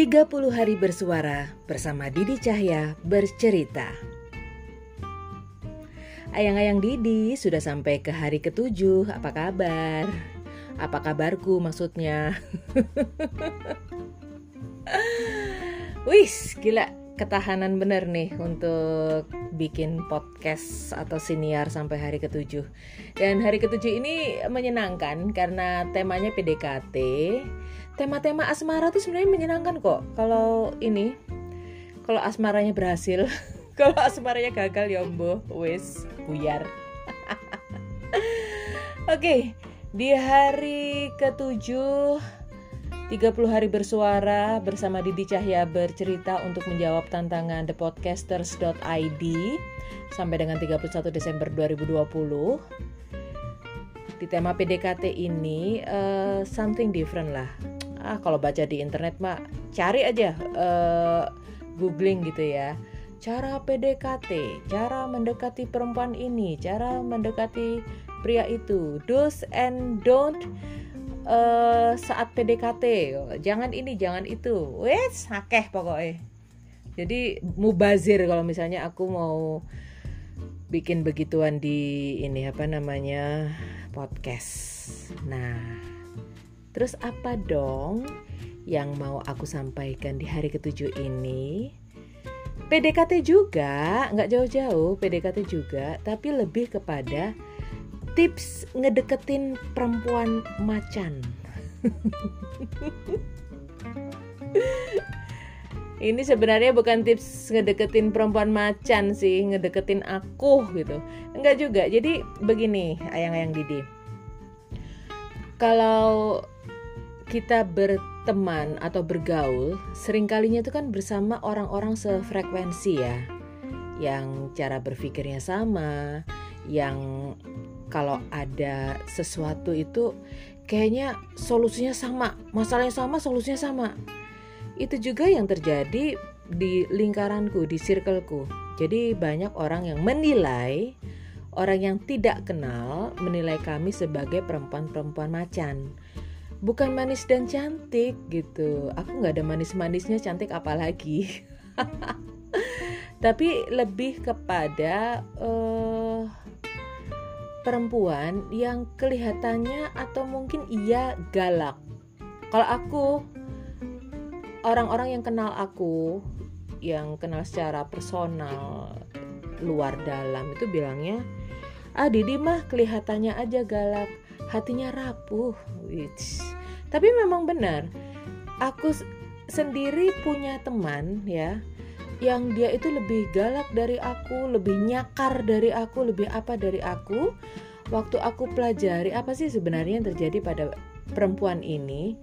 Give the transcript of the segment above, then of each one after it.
30 hari bersuara bersama Didi Cahya bercerita. Ayang-ayang Didi sudah sampai ke hari ketujuh, apa kabar? Apa kabarku maksudnya? Wis, gila ketahanan bener nih untuk bikin podcast atau siniar sampai hari ketujuh. Dan hari ketujuh ini menyenangkan karena temanya PDKT. Tema-tema asmara tuh sebenarnya menyenangkan kok. Kalau ini, kalau asmaranya berhasil, kalau asmaranya gagal ya ombo, wis buyar. Oke, okay, di hari ketujuh 30 hari bersuara bersama Didi Cahya bercerita untuk menjawab tantangan thepodcasters.id sampai dengan 31 Desember 2020. Di tema PDKT ini uh, something different lah. Ah kalau baca di internet mah cari aja uh, googling gitu ya. Cara PDKT, cara mendekati perempuan ini, cara mendekati pria itu, do's and don't uh, saat PDKT jangan ini jangan itu. Wes akeh pokoknya. Jadi mubazir kalau misalnya aku mau bikin begituan di ini apa namanya podcast. Nah terus apa dong yang mau aku sampaikan di hari ketujuh ini PDKT juga nggak jauh-jauh PDKT juga tapi lebih kepada tips ngedeketin perempuan macan. Ini sebenarnya bukan tips ngedeketin perempuan macan sih, ngedeketin aku gitu. Enggak juga. Jadi begini, ayang-ayang Didi. Kalau kita berteman atau bergaul, seringkalinya itu kan bersama orang-orang sefrekuensi ya. Yang cara berpikirnya sama, yang kalau ada sesuatu itu kayaknya solusinya sama, masalahnya sama, solusinya sama. Itu juga yang terjadi di lingkaranku, di circleku. Jadi banyak orang yang menilai orang yang tidak kenal menilai kami sebagai perempuan-perempuan macan. Bukan manis dan cantik gitu. Aku nggak ada manis-manisnya, cantik apalagi. Tapi lebih kepada uh, perempuan yang kelihatannya atau mungkin ia galak. Kalau aku orang-orang yang kenal aku, yang kenal secara personal luar dalam itu bilangnya, "Ah, Didi mah kelihatannya aja galak, hatinya rapuh." Which. Tapi memang benar. Aku sendiri punya teman ya yang dia itu lebih galak dari aku, lebih nyakar dari aku, lebih apa dari aku. Waktu aku pelajari apa sih sebenarnya yang terjadi pada perempuan ini,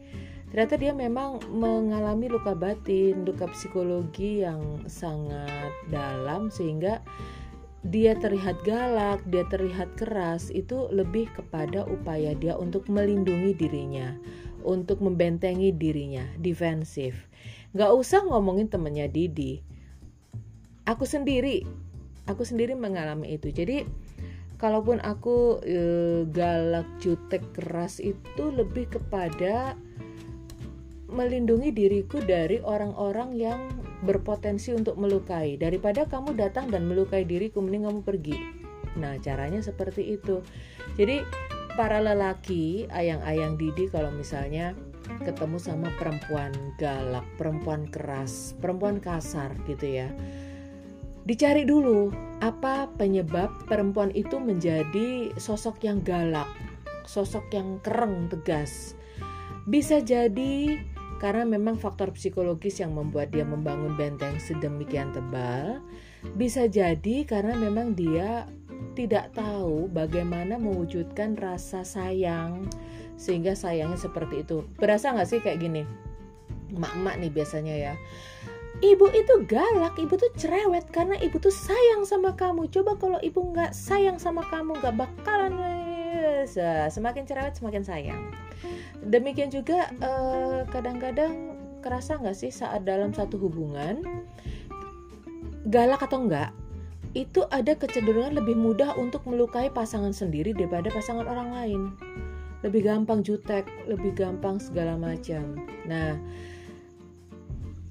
ternyata dia memang mengalami luka batin, luka psikologi yang sangat dalam sehingga dia terlihat galak, dia terlihat keras, itu lebih kepada upaya dia untuk melindungi dirinya, untuk membentengi dirinya, defensif. Gak usah ngomongin temennya Didi, aku sendiri aku sendiri mengalami itu jadi kalaupun aku e, galak jutek keras itu lebih kepada melindungi diriku dari orang-orang yang berpotensi untuk melukai. Daripada kamu datang dan melukai diriku mending kamu pergi. Nah caranya seperti itu. Jadi para lelaki ayang-ayang Didi kalau misalnya ketemu sama perempuan galak, perempuan keras, perempuan kasar gitu ya dicari dulu apa penyebab perempuan itu menjadi sosok yang galak, sosok yang kereng, tegas. Bisa jadi karena memang faktor psikologis yang membuat dia membangun benteng sedemikian tebal. Bisa jadi karena memang dia tidak tahu bagaimana mewujudkan rasa sayang sehingga sayangnya seperti itu. Berasa nggak sih kayak gini? Mak-mak nih biasanya ya Ibu itu galak, ibu tuh cerewet karena ibu tuh sayang sama kamu. Coba kalau ibu nggak sayang sama kamu, nggak bakalan semakin cerewet semakin sayang. Demikian juga eh, kadang-kadang uh, kerasa nggak sih saat dalam satu hubungan galak atau enggak itu ada kecenderungan lebih mudah untuk melukai pasangan sendiri daripada pasangan orang lain. Lebih gampang jutek, lebih gampang segala macam. Nah,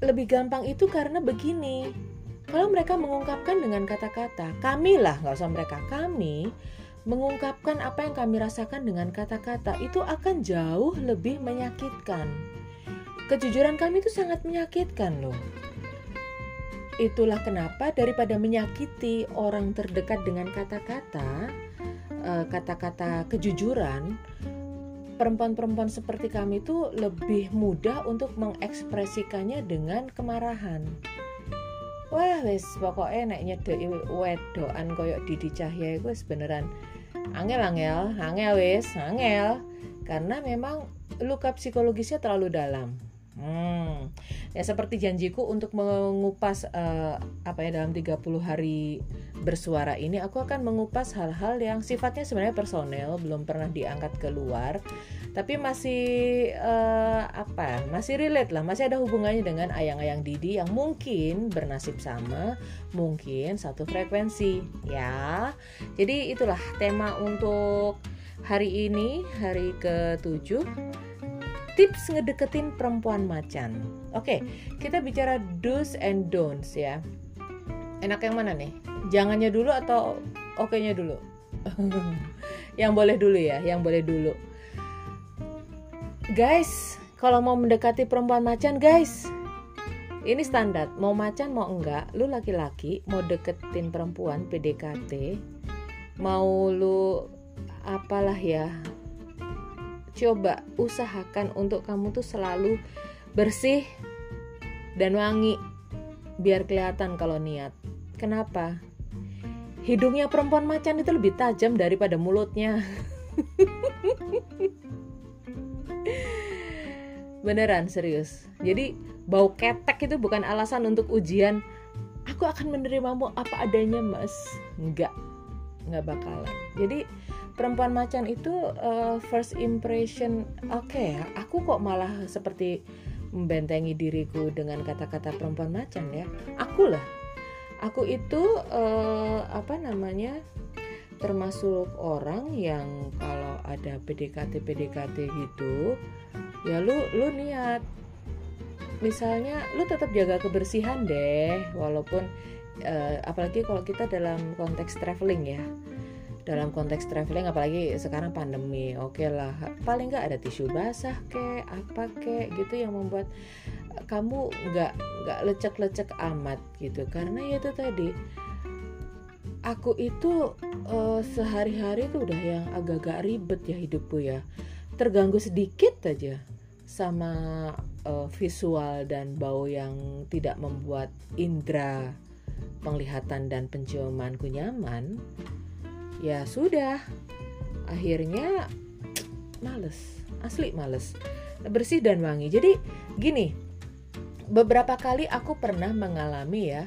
lebih gampang itu karena begini kalau mereka mengungkapkan dengan kata-kata kami lah nggak usah mereka kami mengungkapkan apa yang kami rasakan dengan kata-kata itu akan jauh lebih menyakitkan kejujuran kami itu sangat menyakitkan loh itulah kenapa daripada menyakiti orang terdekat dengan kata-kata eh, kata-kata kejujuran perempuan-perempuan seperti kami itu lebih mudah untuk mengekspresikannya dengan kemarahan. Wah, wis pokoknya nek nyedek wedoan koyok Didi Cahya itu beneran angel angel, angel wis, angel. Karena memang luka psikologisnya terlalu dalam. Hmm. Ya seperti janjiku untuk mengupas uh, apa ya dalam 30 hari bersuara ini aku akan mengupas hal-hal yang sifatnya sebenarnya personel, belum pernah diangkat keluar, tapi masih uh, apa? Masih relate lah, masih ada hubungannya dengan ayang-ayang Didi yang mungkin bernasib sama, mungkin satu frekuensi, ya. Jadi itulah tema untuk hari ini, hari ke-7 tips ngedeketin perempuan macan. Oke, kita bicara do's and don'ts ya. Enak yang mana nih? Jangannya dulu atau oke-nya dulu? yang boleh dulu ya, yang boleh dulu. Guys, kalau mau mendekati perempuan macan, guys, ini standar. Mau macan mau enggak, lu laki-laki mau deketin perempuan PDKT, mau lu apalah ya coba usahakan untuk kamu tuh selalu bersih dan wangi biar kelihatan kalau niat. Kenapa? Hidungnya perempuan macan itu lebih tajam daripada mulutnya. Beneran serius. Jadi bau ketek itu bukan alasan untuk ujian. Aku akan menerimamu apa adanya, Mas. Enggak. Enggak bakalan. Jadi perempuan macan itu uh, first impression oke okay, aku kok malah seperti membentengi diriku dengan kata-kata perempuan macan ya. Aku lah aku itu uh, apa namanya termasuk orang yang kalau ada PDKT PDKT gitu ya lu lu niat. Misalnya lu tetap jaga kebersihan deh walaupun uh, apalagi kalau kita dalam konteks traveling ya dalam konteks traveling apalagi sekarang pandemi. Oke okay lah paling nggak ada tisu basah kek apa kek gitu yang membuat kamu nggak nggak lecek-lecek amat gitu. Karena ya itu tadi aku itu uh, sehari-hari tuh udah yang agak-agak ribet ya hidupku ya. Terganggu sedikit aja sama uh, visual dan bau yang tidak membuat indera penglihatan dan penciumanku nyaman ya sudah. Akhirnya males. Asli males. Bersih dan wangi. Jadi gini beberapa kali aku pernah mengalami ya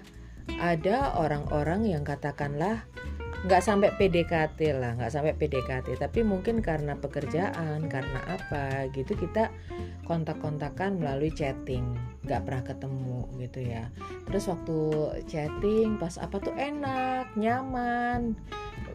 ada orang-orang yang katakanlah nggak sampai PDKT lah nggak sampai PDKT tapi mungkin karena pekerjaan karena apa gitu kita kontak-kontakan melalui chatting nggak pernah ketemu gitu ya. Terus waktu chatting pas apa tuh enak nyaman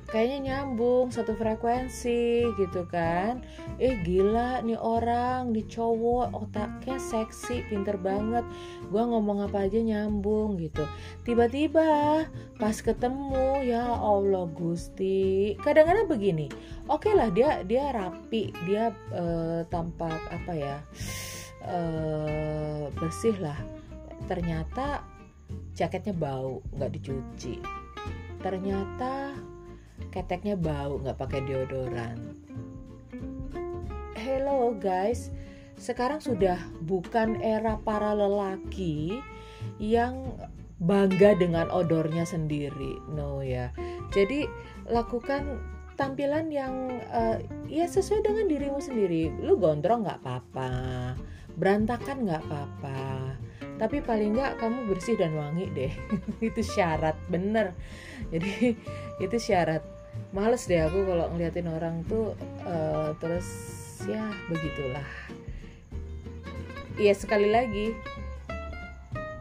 kayaknya nyambung satu frekuensi gitu kan. Eh gila nih orang nih cowok otaknya seksi pinter banget. Gue ngomong apa aja nyambung gitu. Tiba-tiba pas ketemu ya Allah Gusti kadang-kadang begini. Oke okay lah dia dia rapi dia uh, tampak apa ya uh, bersih lah. Ternyata jaketnya bau nggak dicuci. Ternyata keteknya bau nggak pakai deodoran. Hello guys. Sekarang sudah bukan era para lelaki yang bangga dengan odornya sendiri no ya. Jadi lakukan tampilan yang uh, ya sesuai dengan dirimu sendiri. Lu gondrong nggak apa-apa berantakan nggak apa-apa. Tapi paling nggak kamu bersih dan wangi deh. Itu syarat bener. Jadi itu syarat. Males deh aku kalau ngeliatin orang tuh uh, terus ya begitulah. Ya sekali lagi.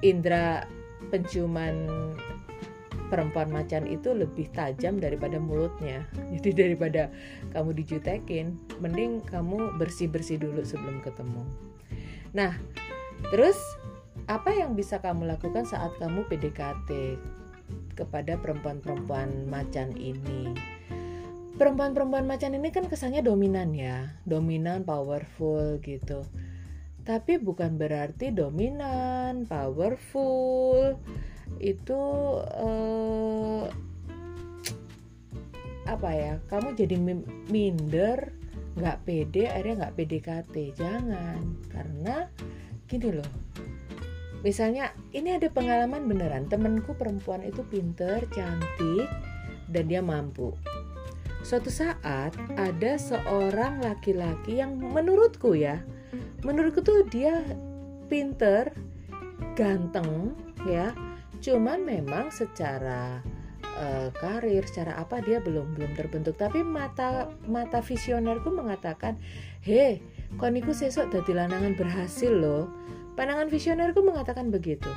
Indera penciuman perempuan macan itu lebih tajam daripada mulutnya. Jadi daripada kamu dijutekin mending kamu bersih bersih dulu sebelum ketemu nah terus apa yang bisa kamu lakukan saat kamu PDKT kepada perempuan-perempuan macan ini? Perempuan-perempuan macan ini kan kesannya dominan ya, dominan, powerful gitu. Tapi bukan berarti dominan, powerful itu uh, apa ya? Kamu jadi minder, nggak pede, akhirnya nggak PDKT. Jangan, karena gini loh. Misalnya ini ada pengalaman beneran. Temenku perempuan itu pinter cantik dan dia mampu. Suatu saat ada seorang laki-laki yang menurutku ya menurutku tuh dia pinter ganteng ya. Cuman memang secara uh, karir secara apa dia belum belum terbentuk tapi mata mata visionerku mengatakan he koniku sesok dadi lanangan berhasil loh Pandangan visionerku mengatakan begitu.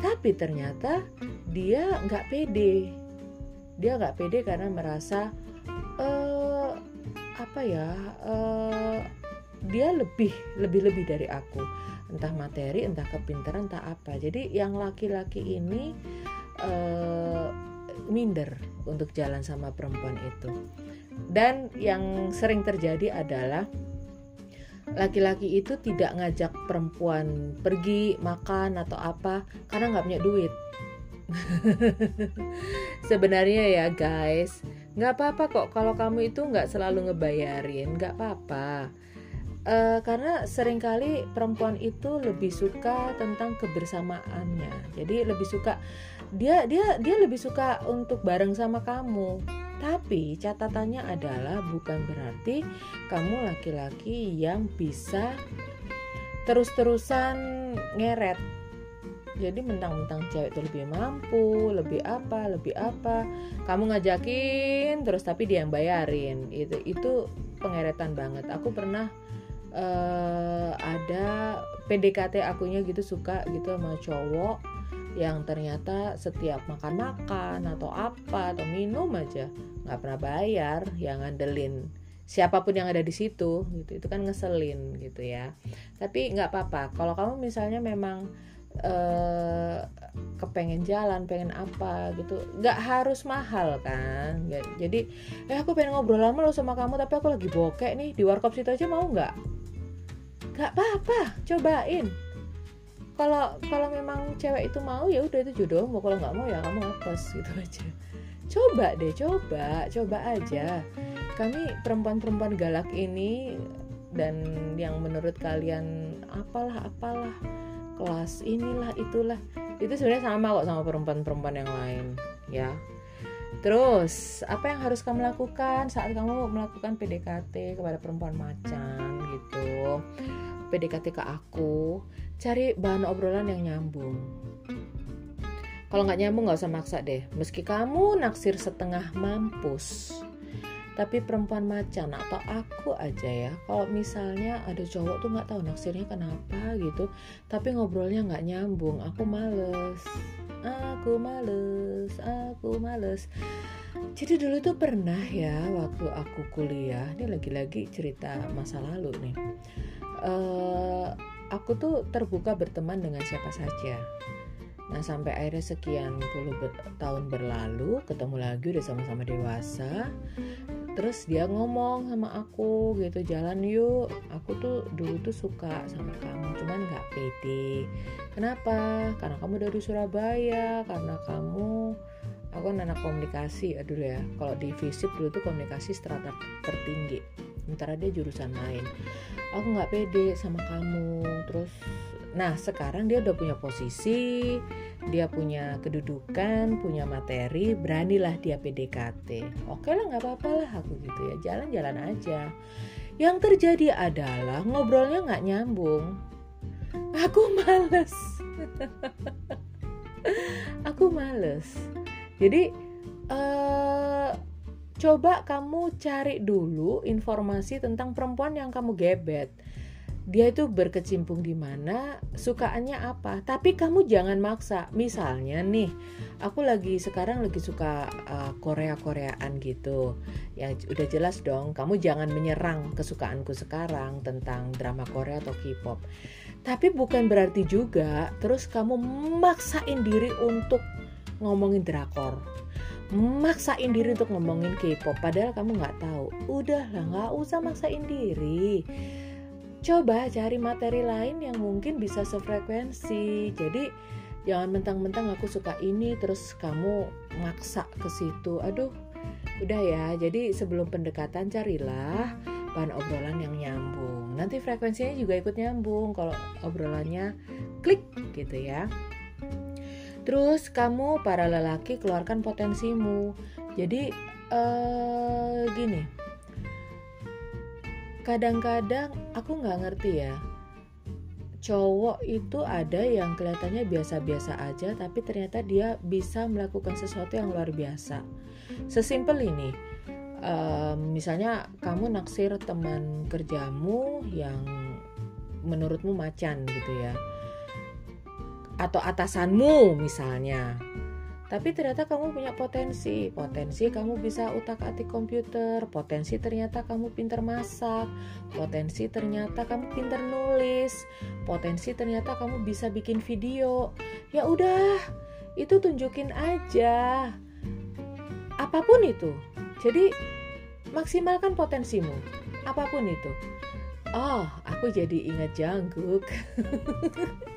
Tapi ternyata dia nggak pede. Dia nggak pede karena merasa uh, apa ya? Uh, dia lebih lebih lebih dari aku entah materi entah kepintaran entah apa jadi yang laki-laki ini minder untuk jalan sama perempuan itu. Dan yang sering terjadi adalah laki-laki itu tidak ngajak perempuan pergi makan atau apa karena nggak punya duit. Sebenarnya ya guys nggak apa-apa kok kalau kamu itu nggak selalu ngebayarin nggak apa-apa. Uh, karena sering kali perempuan itu lebih suka tentang kebersamaannya. Jadi lebih suka dia dia dia lebih suka untuk bareng sama kamu tapi catatannya adalah bukan berarti kamu laki-laki yang bisa terus-terusan ngeret. Jadi mentang-mentang cewek itu lebih mampu, lebih apa, lebih apa, kamu ngajakin terus tapi dia yang bayarin. Itu itu pengeretan banget. Aku pernah uh, ada PDKT akunya gitu suka gitu sama cowok yang ternyata setiap makan-makan atau apa atau minum aja nggak pernah bayar yang ngandelin siapa pun yang ada di situ gitu. Itu kan ngeselin gitu ya. Tapi nggak apa-apa. Kalau kamu misalnya memang eh, kepengen jalan pengen apa gitu nggak harus mahal kan? Jadi eh aku pengen ngobrol lama lo sama kamu tapi aku lagi bokek nih di warkop situ aja mau nggak? Nggak apa-apa cobain kalau kalau memang cewek itu mau ya udah itu jodohmu kalau nggak mau ya kamu apes gitu aja. Coba deh coba coba aja. Kami perempuan-perempuan galak ini dan yang menurut kalian apalah apalah kelas inilah itulah itu sebenarnya sama kok sama perempuan-perempuan yang lain ya. Terus apa yang harus kamu lakukan saat kamu melakukan PDKT kepada perempuan macan gitu? PDKT ke aku cari bahan obrolan yang nyambung. Kalau nggak nyambung nggak usah maksa deh. Meski kamu naksir setengah mampus tapi perempuan macan atau aku aja ya kalau misalnya ada cowok tuh nggak tahu naksirnya kenapa gitu tapi ngobrolnya nggak nyambung aku males. Aku males aku males. Jadi dulu tuh pernah ya waktu aku kuliah ini lagi-lagi cerita masa lalu nih. Uh, aku tuh terbuka berteman dengan siapa saja. Nah sampai akhirnya sekian puluh ber tahun berlalu ketemu lagi udah sama-sama dewasa. Terus dia ngomong sama aku gitu jalan yuk. Aku tuh dulu tuh suka sama kamu cuman gak pede. Kenapa? Karena kamu dari Surabaya Karena kamu Aku kan anak komunikasi aduh ya. Kalau di FISIP dulu tuh komunikasi strata tertinggi Sementara dia jurusan lain. Aku nggak pede sama kamu. Terus nah sekarang dia udah punya posisi dia punya kedudukan punya materi beranilah dia PDKT oke lah nggak apa-apa lah aku gitu ya. Jalan-jalan aja. Yang terjadi adalah ngobrolnya nggak nyambung. Aku males. Aku males. Jadi uh, coba kamu cari dulu informasi tentang perempuan yang kamu gebet dia itu berkecimpung di mana, sukaannya apa. Tapi kamu jangan maksa. Misalnya nih, aku lagi sekarang lagi suka uh, Korea-Koreaan gitu. Ya udah jelas dong, kamu jangan menyerang kesukaanku sekarang tentang drama Korea atau K-pop. tapi bukan berarti juga terus kamu maksain diri untuk ngomongin drakor maksain diri untuk ngomongin K-pop padahal kamu nggak tahu. Udahlah nggak usah maksain diri. Coba cari materi lain yang mungkin bisa sefrekuensi. Jadi jangan mentang-mentang aku suka ini terus kamu maksa ke situ. Aduh udah ya. Jadi sebelum pendekatan carilah bahan obrolan yang nyambung. Nanti frekuensinya juga ikut nyambung. Kalau obrolannya klik gitu ya Terus kamu para lelaki keluarkan potensimu. Jadi uh, gini, kadang-kadang aku nggak ngerti ya. Cowok itu ada yang kelihatannya biasa-biasa aja, tapi ternyata dia bisa melakukan sesuatu yang luar biasa. Sesimpel ini, um, misalnya kamu naksir teman kerjamu yang menurutmu macan gitu ya atau atasanmu misalnya. Tapi ternyata kamu punya potensi, potensi kamu bisa utak-atik komputer, potensi ternyata kamu pinter masak, potensi ternyata kamu pinter nulis, potensi ternyata kamu bisa bikin video. Ya udah, itu tunjukin aja. Apa pun itu. Jadi maksimalkan potensimu. Apa pun itu. Oh, aku jadi ingat Jungkook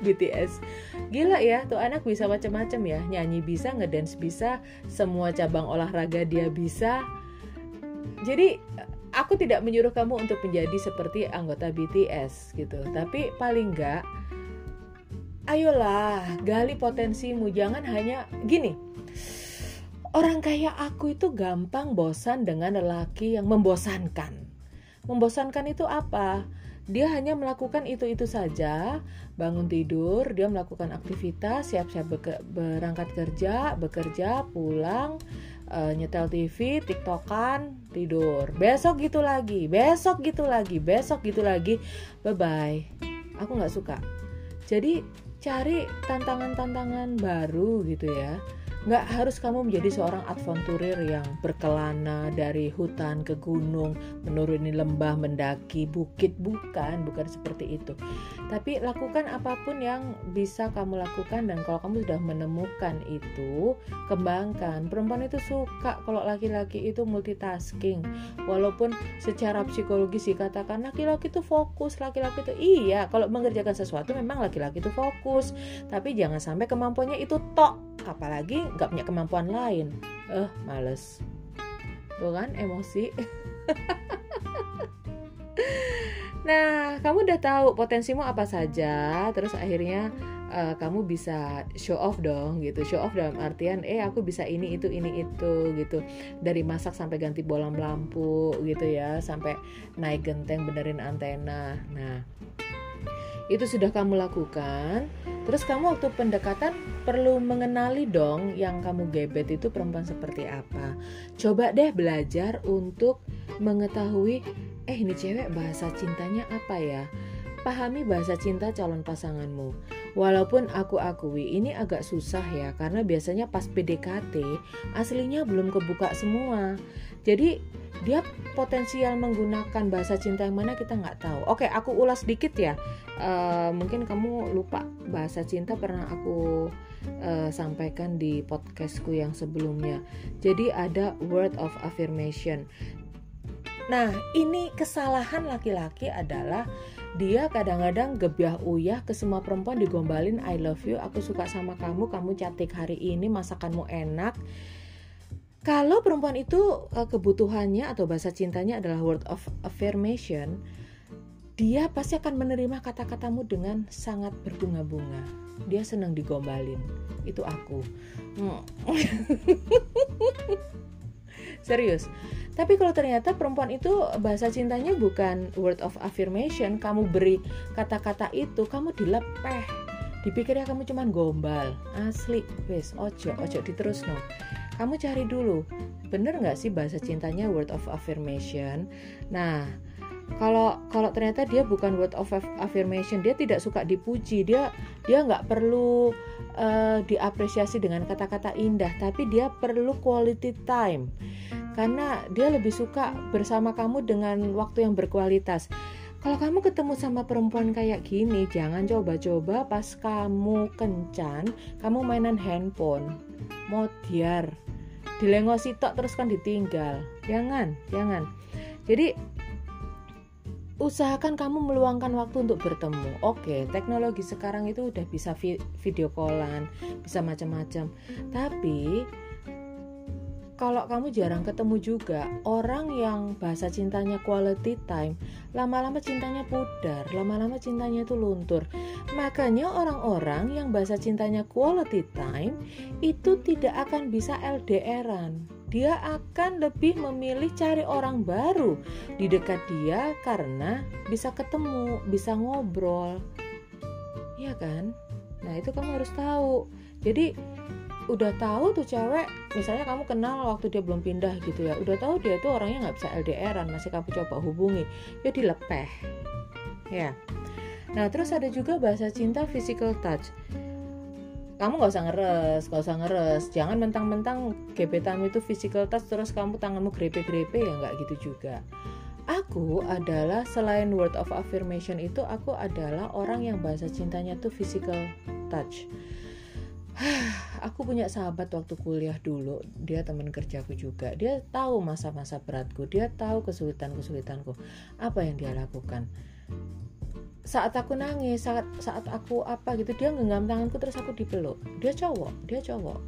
BTS. Gila ya, tuh anak bisa macam-macam ya. Nyanyi bisa, ngedance bisa, semua cabang olahraga dia bisa. Jadi aku tidak menyuruh kamu untuk menjadi seperti anggota BTS gitu. Tapi paling enggak ayolah gali potensimu. Jangan hanya gini. Orang kayak aku itu gampang bosan dengan lelaki yang membosankan Membosankan itu apa? Dia hanya melakukan itu-itu saja, bangun tidur, dia melakukan aktivitas, siap-siap berangkat kerja, bekerja, pulang, uh, nyetel TV, tiktokan, tidur. Besok gitu lagi, besok gitu lagi, besok gitu lagi. Bye bye. Aku nggak suka. Jadi cari tantangan-tantangan baru gitu ya nggak harus kamu menjadi seorang adventurer yang berkelana dari hutan ke gunung, menuruni lembah, mendaki bukit, bukan, bukan seperti itu. Tapi lakukan apa pun yang bisa kamu lakukan dan kalau kamu sudah menemukan itu, kembangkan. Perempuan itu suka kalau laki-laki itu multitasking. Walaupun secara psikologis dikatakan laki-laki itu fokus, laki-laki itu iya, kalau mengerjakan sesuatu memang laki-laki itu fokus, tapi jangan sampai kemampuannya itu tok apalagi nggak punya kemampuan lain. Eh males. Tuh kan emosi. Nah kamu udah tahu potensimu apa saja terus akhirnya uh, kamu bisa show off dong gitu. Show off dalam artian eh aku bisa ini itu ini itu gitu. Dari masak sampai ganti bolam lampu gitu ya. Sampai naik genteng benerin antena. Nah itu sudah kamu lakukan Terus kamu waktu pendekatan perlu mengenali dong yang kamu gebet itu perempuan seperti apa. Coba deh belajar untuk mengetahui eh ini cewek bahasa cintanya apa ya. Pahami bahasa cinta calon pasanganmu. Walaupun aku akui ini agak susah ya karena biasanya pas PDKT aslinya belum kebuka semua. Jadi dia potensial menggunakan bahasa cinta yang mana kita nggak tahu. Oke, aku ulas sedikit ya. Uh, mungkin kamu lupa bahasa cinta pernah aku uh, sampaikan di podcastku yang sebelumnya. Jadi ada word of affirmation. Nah, ini kesalahan laki-laki adalah dia kadang-kadang gebiah uyah ke semua perempuan digombalin I love you, aku suka sama kamu, kamu cantik hari ini, masakanmu enak kalau perempuan itu uh, kebutuhannya atau bahasa cintanya adalah word of affirmation, dia pasti akan menerima kata-katamu dengan sangat berbunga-bunga. Dia senang digombalin. Itu aku. Hmm. Serius. Tapi kalau ternyata perempuan itu bahasa cintanya bukan word of affirmation, kamu beri kata-kata itu, kamu dilepeh. Dipikirnya kamu cuman gombal. Asli, wes, ojo, ojo diterus no kamu cari dulu. Bener nggak sih bahasa cintanya word of affirmation? Nah kalau kalau ternyata dia bukan word of affirmation dia tidak suka dipuji dia dia nggak perlu uh, diapresiasi dengan kata-kata indah tapi dia perlu quality time. Karena dia lebih suka bersama kamu dengan waktu yang berkualitas. Kalau kamu ketemu sama perempuan kayak gini jangan coba-coba pas kamu kencan kamu mainan handphone. Modiar dilengosi tok terus kan ditinggal jangan jangan jadi usahakan kamu meluangkan waktu untuk bertemu. Oke, teknologi sekarang itu udah bisa video callan, bisa macam-macam. Tapi kalau kamu jarang ketemu juga orang yang bahasa cintanya quality time lama-lama cintanya pudar lama-lama cintanya itu luntur. Makanya orang-orang yang bahasa cintanya quality time itu tidak akan bisa LDRan dia akan lebih memilih cari orang baru di dekat dia karena bisa ketemu bisa ngobrol. Ya kan? Nah itu kamu harus tahu. Jadi udah tahu tuh cewek misalnya kamu kenal waktu dia belum pindah gitu ya udah tahu dia tuh orangnya nggak bisa LDRan masih kamu coba hubungi ya dilepeh ya nah terus ada juga bahasa cinta physical touch kamu nggak usah ngeres, nggak usah ngeres. Jangan mentang-mentang gebetanmu itu physical touch terus kamu tanganmu grepe-grepe ya nggak gitu juga. Aku adalah selain word of affirmation itu aku adalah orang yang bahasa cintanya tuh physical touch. Aku punya sahabat waktu kuliah dulu dia teman kerjaku juga. Dia tahu masa-masa beratku dia tahu kesulitan-kesulitanku. Apa yang dia lakukan? Saat aku nangis saat saat aku apa gitu dia genggam tanganku terus aku dipeluk. Dia cowok dia cowok.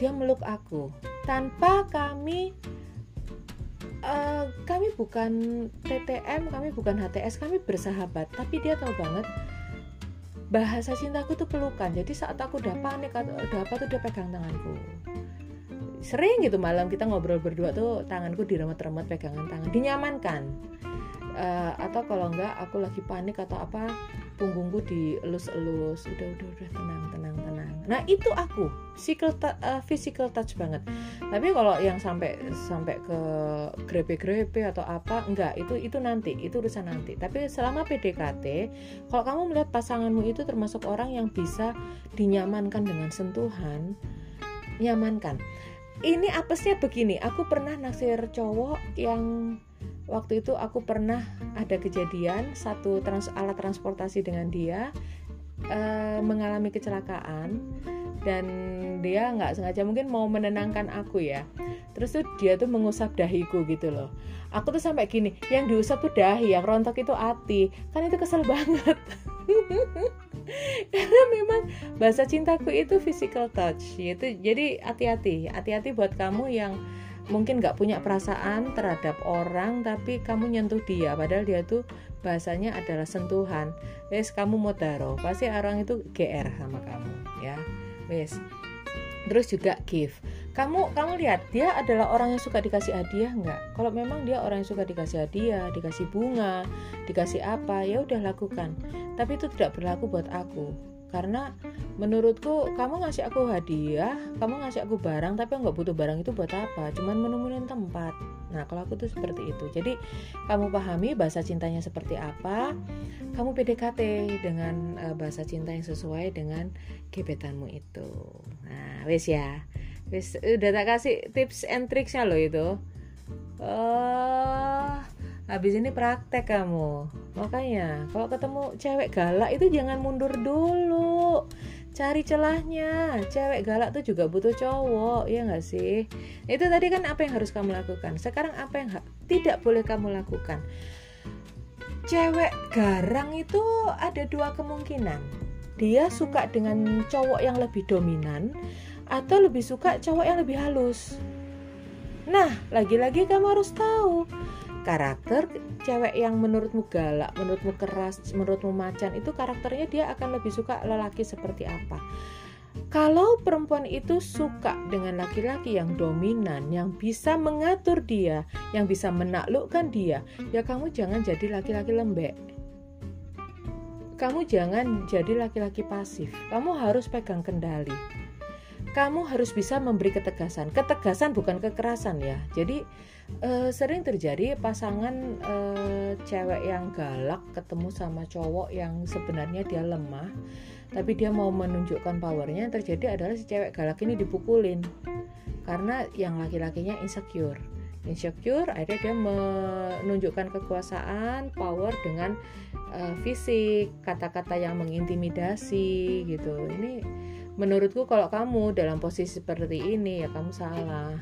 Dia meluk aku. Tanpa kami uh, kami bukan TTM kami bukan HTS kami bersahabat. Tapi dia tahu banget bahasa cintaku tuh pelukan. Jadi saat aku udah panik atau udah apa tuh dia pegang tanganku. Sering gitu malam kita ngobrol berdua tuh tanganku diremet-remet pegangan tangan. Dinyamankan atau kalau enggak aku lagi panik atau apa punggungku dielus-elus udah udah udah tenang tenang tenang. Nah itu aku. Physical uh, physical touch banget. Tapi kalau yang sampai sampai ke grepe-grepe atau apa enggak. Itu itu nanti. Itu urusan nanti. Tapi selama PDKT kalau kamu melihat pasanganmu itu termasuk orang yang bisa dinyamankan dengan sentuhan nyamankan. Ini apesnya begini. Aku pernah naksir cowok yang waktu itu aku pernah ada kejadian satu trans alat transportasi dengan dia uh, mengalami kecelakaan. Dan dia nggak sengaja mungkin mau menenangkan aku ya. Terus tuh dia tuh mengusap dahiku gitu loh. Aku tuh sampai gini yang diusap tuh dahi yang rontok itu hati kan itu kesel banget. Karena memang bahasa cintaku itu physical touch. Gitu jadi hati-hati hati-hati buat kamu yang mungkin nggak punya perasaan terhadap orang tapi kamu nyentuh dia padahal dia tuh bahasanya adalah sentuhan. Wes kamu mau taruh? Pasti orang itu gr sama kamu ya. Wes. Terus juga give. Kamu kamu lihat dia adalah orang yang suka dikasih hadiah nggak? Kalau memang dia orang yang suka dikasih hadiah dikasih bunga dikasih apa ya udah lakukan. Tapi itu tidak berlaku buat aku karena menurutku kamu ngasih aku hadiah kamu ngasih aku barang tapi nggak butuh barang itu buat apa? Cuman menemuin tempat. Nah kalau aku tuh seperti itu. Jadi kamu pahami bahasa cintanya seperti apa kamu PDKT dengan uh, bahasa cinta yang sesuai dengan gebetanmu itu. Nah wes ya. Wes udah tak kasih tips and tricksnya loh itu. Uh, habis ini praktek kamu. Makanya kalau ketemu cewek galak itu jangan mundur dulu. Cari celahnya. Cewek galak tuh juga butuh cowok ya nggak sih? Itu tadi kan apa yang harus kamu lakukan. Sekarang apa yang tidak boleh kamu lakukan? Cewek garang itu ada dua kemungkinan. Dia suka dengan cowok yang lebih dominan atau lebih suka cowok yang lebih halus. Nah lagi-lagi kamu harus tahu karakter cewek yang menurutmu galak, menurutmu keras, menurutmu macan itu karakternya dia akan lebih suka lelaki seperti apa. Kalau perempuan itu suka dengan laki-laki yang dominan, yang bisa mengatur dia, yang bisa menaklukkan dia, ya kamu jangan jadi laki-laki lembek. Kamu jangan jadi laki-laki pasif. Kamu harus pegang kendali. Kamu harus bisa memberi ketegasan. Ketegasan bukan kekerasan ya. Jadi uh, sering terjadi pasangan uh, cewek yang galak ketemu sama cowok yang sebenarnya dia lemah tapi dia mau menunjukkan powernya yang terjadi adalah si cewek galak ini dipukulin. Karena yang laki-lakinya insecure. Insecure akhirnya dia menunjukkan kekuasaan power dengan uh, fisik kata-kata yang mengintimidasi gitu. Ini menurutku kalau kamu dalam posisi seperti ini ya kamu salah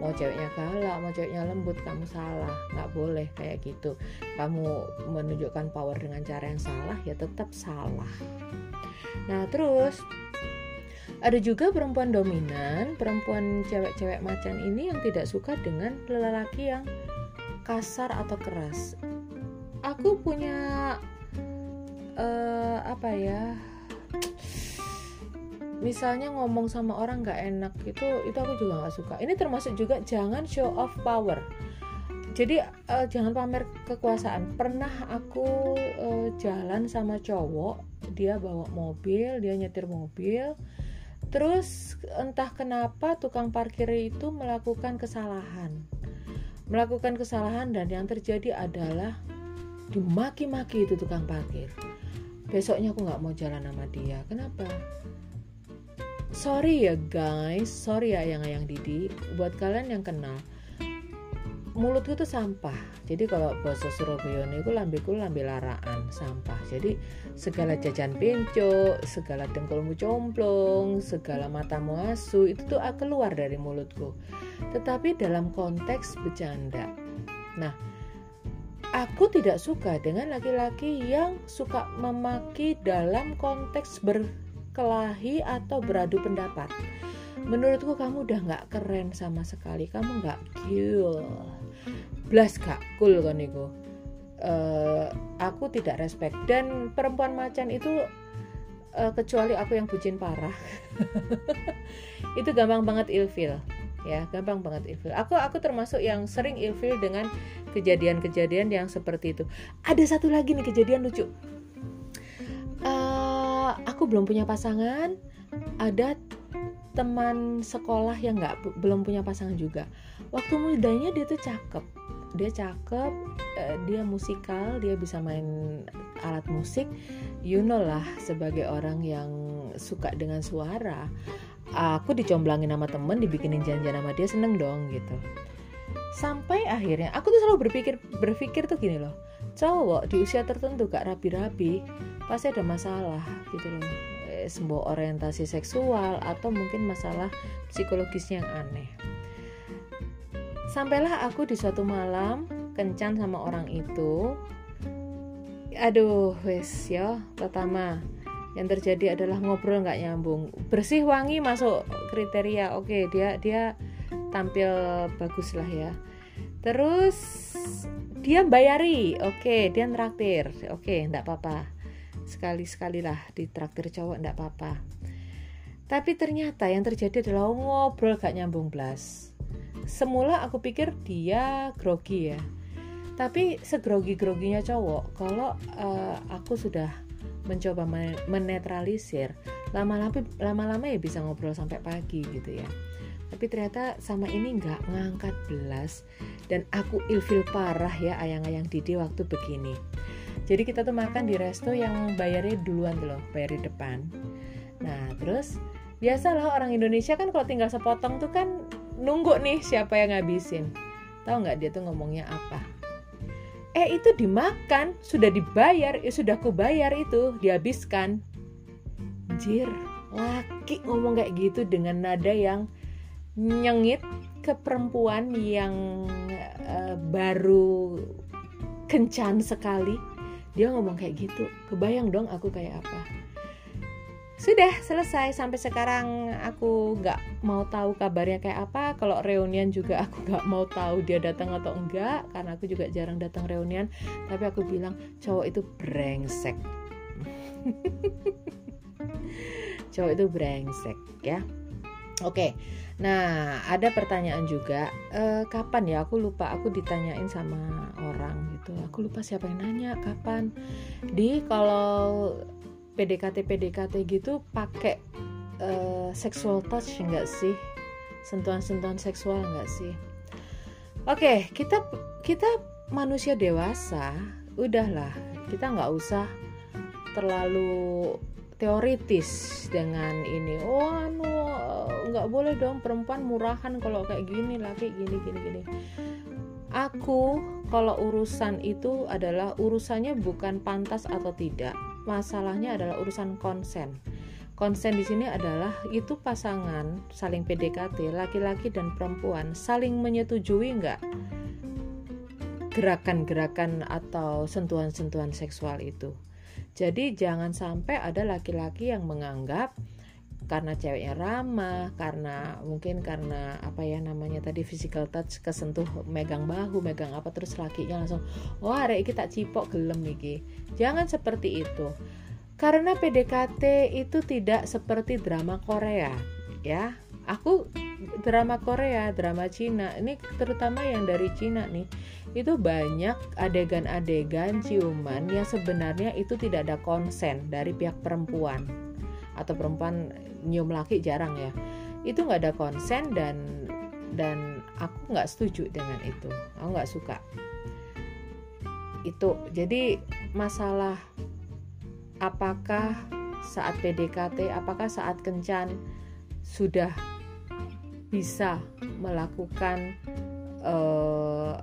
mau ceweknya galak mau ceweknya lembut kamu salah nggak boleh kayak gitu kamu menunjukkan power dengan cara yang salah ya tetap salah nah terus ada juga perempuan dominan, perempuan cewek-cewek macan ini yang tidak suka dengan lelaki yang kasar atau keras. Aku punya uh, apa ya? Misalnya ngomong sama orang nggak enak itu itu aku juga nggak suka. Ini termasuk juga jangan show off power. Jadi uh, jangan pamer kekuasaan. Pernah aku uh, jalan sama cowok, dia bawa mobil, dia nyetir mobil Terus entah kenapa tukang parkir itu melakukan kesalahan. Melakukan kesalahan dan yang terjadi adalah dimaki-maki itu tukang parkir. Besoknya aku nggak mau jalan sama dia. Kenapa? Sorry ya guys, sorry ya yang-yang Didi. Buat kalian yang kenal, mulutku tuh sampah. Jadi kalau bahasa Surabaya itu lambeku lambe laraan sampah. Jadi segala jajan penco segala dengkulmu complong segala matamu asu itu tuh keluar dari mulutku. Tetapi dalam konteks bercanda. Nah aku tidak suka dengan laki-laki yang suka memaki dalam konteks berkelahi atau beradu pendapat? Menurutku kamu udah nggak keren sama sekali. Kamu nggak cool blas gak cool kan itu? Uh, aku tidak respect. Dan perempuan macan itu uh, kecuali aku yang bucin parah. Itu gampang banget ilfil. Ya gampang banget ilfil. Aku aku termasuk yang sering ilfil dengan kejadian-kejadian yang seperti itu. Ada satu lagi nih kejadian lucu. Uh, aku belum punya pasangan. Ada teman sekolah yang nggak belum punya pasangan juga. Waktu mudanya dia tuh cakep. Dia cakep uh, dia musikal dia bisa main alat musik. You know lah sebagai orang yang suka dengan suara aku dicomblangin sama temen dibikinin janjian sama dia seneng dong gitu. Sampai akhirnya aku tuh selalu berpikir berpikir tuh gini loh cowok di usia tertentu gak rapi-rapi pasti ada masalah gitu loh sebuah orientasi seksual atau mungkin masalah psikologisnya yang aneh. Sampailah aku di suatu malam kencan sama orang itu. Aduh, wes ya, pertama yang terjadi adalah ngobrol nggak nyambung. Bersih wangi masuk kriteria. Oke, dia dia tampil bagus lah ya. Terus dia bayari, oke, dia nraktir, oke, enggak apa-apa. Sekali-sekali lah di traktir cowok ndak apa-apa. Tapi ternyata yang terjadi adalah ngobrol gak nyambung blas. Semula aku pikir dia grogi ya. Tapi segrogi-groginya cowok kalau uh, aku sudah mencoba menetralisir lama-lama lama-lama ya bisa ngobrol sampai pagi gitu ya tapi ternyata sama ini nggak ngangkat belas. Dan aku ilfil parah ya ayang-ayang Didi waktu begini. Jadi kita tuh makan di resto yang bayarnya duluan tuh loh bayar di depan. Nah terus biasalah orang Indonesia kan kalau tinggal sepotong tuh kan nunggu nih siapa yang ngabisin. Tahu nggak dia tuh ngomongnya apa? Eh itu dimakan sudah dibayar ya sudah ku bayar itu dihabiskan. Jir laki ngomong kayak gitu dengan nada yang nyengit ke perempuan yang uh, baru kencan sekali. Dia ngomong kayak gitu kebayang dong aku kayak apa. Sudah selesai. Sampai sekarang aku nggak mau tahu kabarnya kayak apa. Kalau reunian juga aku nggak mau tahu dia datang atau enggak karena aku juga jarang datang reunian. Tapi aku bilang cowok itu brengsek. Cowok itu brengsek ya. Oke Nah, ada pertanyaan juga, e, kapan ya? Aku lupa, aku ditanyain sama orang gitu. Aku lupa siapa yang nanya, kapan? Di kalau PDKT PDKT gitu pakai e, sexual touch enggak sih? Sentuhan-sentuhan seksual enggak sih? Oke, kita kita manusia dewasa, udahlah, kita nggak usah terlalu teoritis dengan ini oh anu nggak boleh dong perempuan murahan kalau kayak gini laki gini gini gini. Aku kalau urusan itu adalah urusannya bukan pantas atau tidak. Masalahnya adalah urusan konsen. Konsen di sini adalah itu pasangan saling PDKT laki-laki dan perempuan saling menyetujui nggak gerakan-gerakan atau sentuhan-sentuhan seksual itu. Jadi jangan sampai ada laki-laki yang menganggap karena ceweknya ramah, karena mungkin karena apa ya namanya tadi physical touch kesentuh megang bahu, megang apa terus lakinya langsung wah oh, iki tak cipok gelem iki. Jangan seperti itu. Karena PDKT itu tidak seperti drama Korea, ya. Aku drama Korea, drama Cina, ini terutama yang dari Cina nih itu banyak adegan-adegan ciuman yang sebenarnya itu tidak ada konsen dari pihak perempuan atau perempuan nyium laki jarang ya. Itu nggak ada konsen dan dan aku nggak setuju dengan itu. Aku nggak suka. Itu. Jadi masalah apakah saat PDKT apakah saat kencan sudah bisa melakukan uh,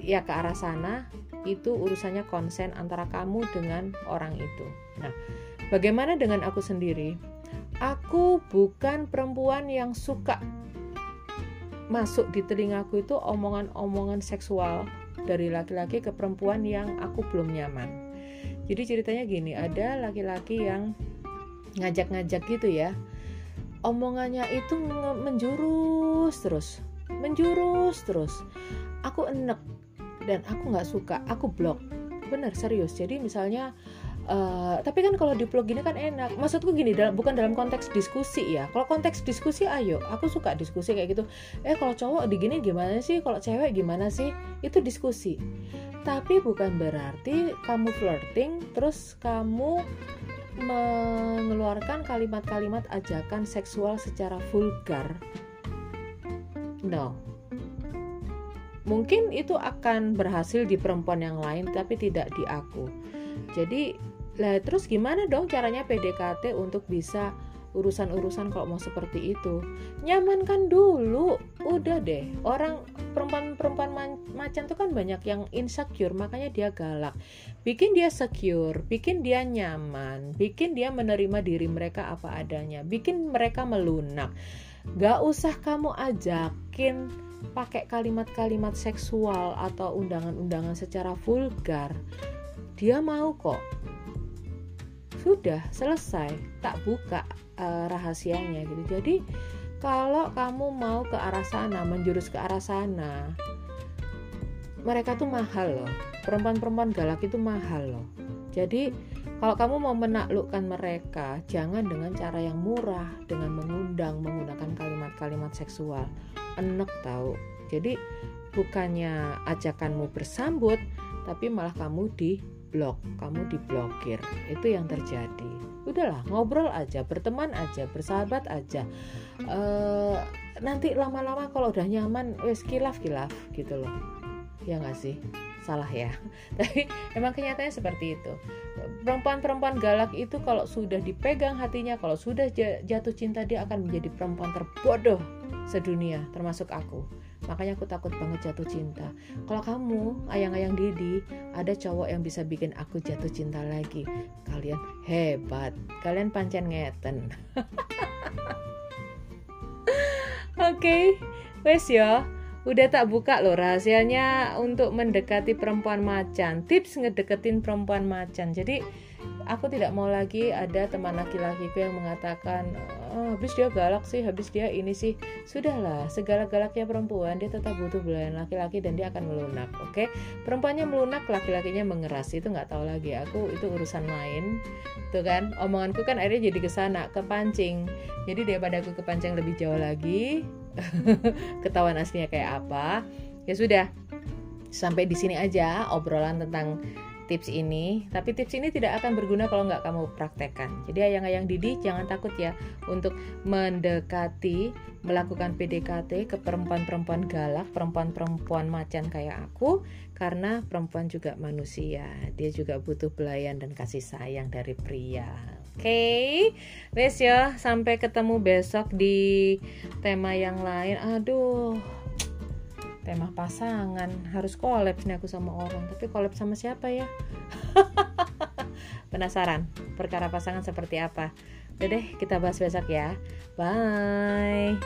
ya ke arah sana itu urusannya konsen antara kamu dengan orang itu. Nah, bagaimana dengan aku sendiri? Aku bukan perempuan yang suka masuk di telingaku itu omongan-omongan seksual dari laki-laki ke perempuan yang aku belum nyaman. Jadi ceritanya gini, ada laki-laki yang ngajak-ngajak gitu ya. Omongannya itu menjurus terus, menjurus terus. Aku enek dan aku nggak suka aku blok bener serius jadi misalnya Uh, tapi kan kalau di blog gini kan enak. Maksudku gini dalam, bukan dalam konteks diskusi ya. Kalau konteks diskusi ayo. Aku suka diskusi kayak gitu. Eh kalau cowok di gini gimana sih? Kalau cewek gimana sih? Itu diskusi. Tapi bukan berarti kamu flirting terus kamu mengeluarkan kalimat-kalimat ajakan seksual secara vulgar. No. Mungkin itu akan berhasil di perempuan yang lain tapi tidak di aku. Jadi lah terus gimana dong caranya PDKT untuk bisa urusan-urusan kalau mau seperti itu? Nyamankan dulu udah deh. Orang perempuan-perempuan macan tuh kan banyak yang insecure makanya dia galak. Bikin dia secure bikin dia nyaman bikin dia menerima diri mereka apa adanya bikin mereka melunak. Gak usah kamu ajakin pakai kalimat-kalimat seksual atau undangan-undangan secara vulgar, dia mau kok. Sudah selesai, tak buka uh, rahasianya gitu. Jadi kalau kamu mau ke arah sana, menjurus ke arah sana, mereka tuh mahal loh. Perempuan-perempuan galak itu mahal loh. Jadi kalau kamu mau menaklukkan mereka, jangan dengan cara yang murah, dengan mengundang, menggunakan kalimat-kalimat seksual enek tahu jadi bukannya ajakanmu bersambut tapi malah kamu di blok kamu diblokir. Itu yang terjadi. Udahlah ngobrol aja berteman aja bersahabat aja. E, nanti lama-lama kalau udah nyaman wes kilaf kilaf gitu loh. Ya nggak sih? Salah ya. Tapi emang kenyataannya seperti itu. Perempuan-perempuan galak itu kalau sudah dipegang hatinya kalau sudah jatuh cinta dia akan menjadi perempuan terbodoh sedunia termasuk aku makanya aku takut banget jatuh cinta. Kalau kamu ayang-ayang Didi ada cowok yang bisa bikin aku jatuh cinta lagi. Kalian hebat. Kalian pancen ngeten. Oke okay. wes ya udah tak buka loh rahasianya untuk mendekati perempuan macan. Tips ngedeketin perempuan macan. Jadi aku tidak mau lagi ada teman laki-lakiku yang mengatakan oh, habis dia galak sih habis dia ini sih. Sudahlah segala galaknya perempuan dia tetap butuh belayan laki-laki dan dia akan melunak oke? Okay? perempuannya melunak laki-lakinya mengeras itu nggak tahu lagi. Aku itu urusan lain tuh kan? Omonganku kan akhirnya jadi ke sana kepancing. Jadi daripada aku kepancing lebih jauh lagi ketahuan aslinya kayak apa ya sudah. Sampai di sini aja obrolan tentang tips ini tapi tips ini tidak akan berguna kalau nggak kamu praktekkan. Jadi ayang-ayang Didi jangan takut ya untuk mendekati melakukan PDKT ke perempuan-perempuan galak perempuan-perempuan macan kayak aku karena perempuan juga manusia. Dia juga butuh belayan dan kasih sayang dari pria. Oke? Okay? wes ya sampai ketemu besok di tema yang lain. Aduh emang pasangan. Harus kolab nih aku sama orang. Tapi kolab sama siapa ya? Penasaran perkara pasangan seperti apa? Deh kita bahas besok ya. Bye.